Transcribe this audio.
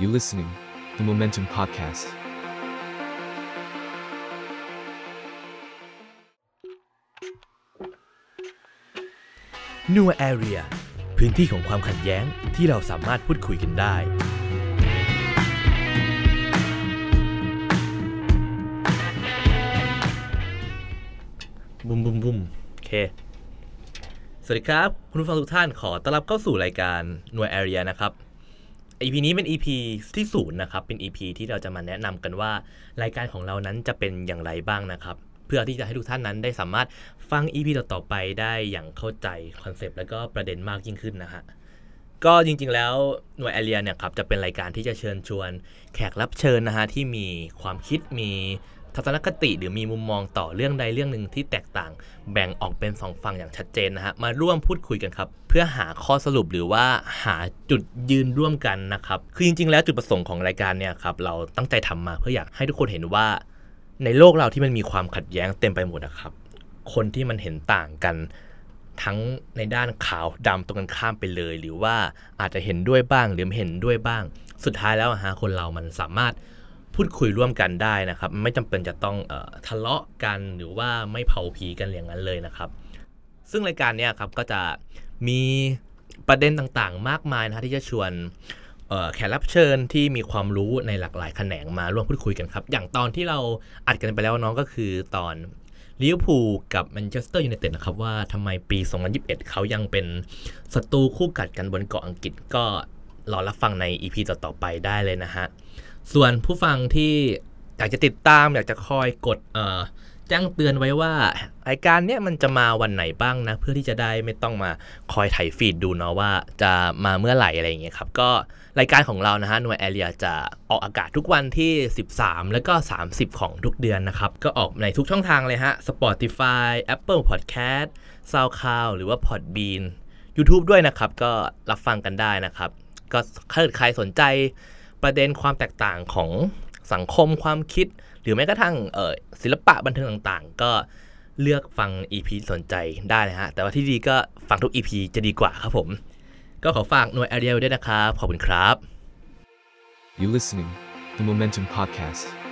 You listening, the Momentum Podcast. นัวแอเรียพื้นที่ของความขัดแย้งที่เราสามารถพูดคุยกันได้ บุมบุมบุมโอเค สวัสดีครับ คุณผู้ฟังทุกท่านขอต้อนรับเข้าสู่รายการหน่วยแอเรียนะครับ EP นี้เป็น EP ที่ศูนย์นะครับ เป็น EP ที่เราจะมาแนะนำกันว่ารายการของเรานั้นจะเป็นอย่างไรบ้างนะครับ เพื่อที่จะให้ทุกท่านนั้นได้สามารถฟัง EP ต่อๆไปได้อย่างเข้าใจคอนเซปต์แล้วก็ประเด็นมากยิ่งขึ้นนะฮะ ก็จริงๆแล้วหน่วยแอเรียเนี่ยครับจะเป็นรายการที่จะเชิญชวน แขกรับเชิญนะฮะที่มีความคิดมีทัศนคติหรือมีมุมมองต่อเรื่องใดเรื่องหนึ่งที่แตกต่าง แบ่งออกเป็นสองฝั่งอย่างชัดเจนนะฮะมาร่วมพูดคุยกันครับ เพื่อหาข้อสรุปหรือว่าหาจุดยืนร่วมกันนะครับคือจริง ๆ แล้วจุดประสงค์ของรายการเนี่ยครับเราตั้งใจทำมาเพื่ออยากให้ทุกคนเห็นว่า ในโลกเราที่มันมีความขัดแย้งเต็มไปหมดนะครับ คนที่มันเห็นต่างกัน ทั้งในด้านขาวดำตรงกันข้ามไปเลย หรือว่าอาจจะเห็นด้วยบ้างหรือไม่เห็นด้วยบ้าง สุดท้ายแล้วฮะคนเรามันสามารถพูดคุยร่วมกันได้นะครับ ไม่จำเป็นจะต้องออทะเลาะกันหรือว่าไม่เผาผีกันอย่างนั้นเลยนะครับ ซึ่งรายการเนี้ยครับก็จะมีประเด็นต่างๆ มากมายนะฮะที่จะชวนแขกรับเชิญที่มีความรู้ในหลากหลายแขนงมาร่วมพูดคุยกันครับ อย่างตอนที่เราอัดกันไปแล้วน้องก็คือตอน ลิเวอร์พูลกับแมนเชสเตอร์ยูไนเต็ดนะครับว่าทำไมปี 2021 เขายังเป็นศัตรูคู่กัดกันบนเกาะอังกฤษก็รอรับฟังใน EP ต่อๆไปได้เลยนะฮะ ส่วนผู้ฟังที่อยากจะติดตามอยากจะคอยกดเอ่อ แจ้งเตือนไว้ว่ารายการเนี้ยมันจะมาวันไหนบ้างนะ เพื่อที่จะได้ไม่ต้องมาคอยไถฟีดดูเนาะว่าจะมาเมื่อไหร่อะไรอย่างเงี้ยครับ ก็รายการของเรานะฮะหน่วยแอเรียจะออกอากาศทุกวันที่ 13 แล้วก็ 30 ของทุกเดือนนะครับ ก็ออกในทุกช่องทางเลยฮะ Spotify Apple Podcast SoundCloud หรือว่า Podbean YouTube ด้วยนะครับ ก็รับฟังกันได้นะครับ ก็ถ้าเกิดใครสนใจประเด็นความแตกต่างของ สังคมความคิด หรือแม้กระทั่งเศิลปะบันเทิงต่างๆ ก็เลือกฟัง EP สนใจได้นะฮะ แต่ว่าที่ดีก็ฟังทุก EP จะดีกว่าครับผม ก็ขอฝากหน่วยแอเรียด้วยนะครับ ขอบคุณครับ You listening, the Momentum Podcast.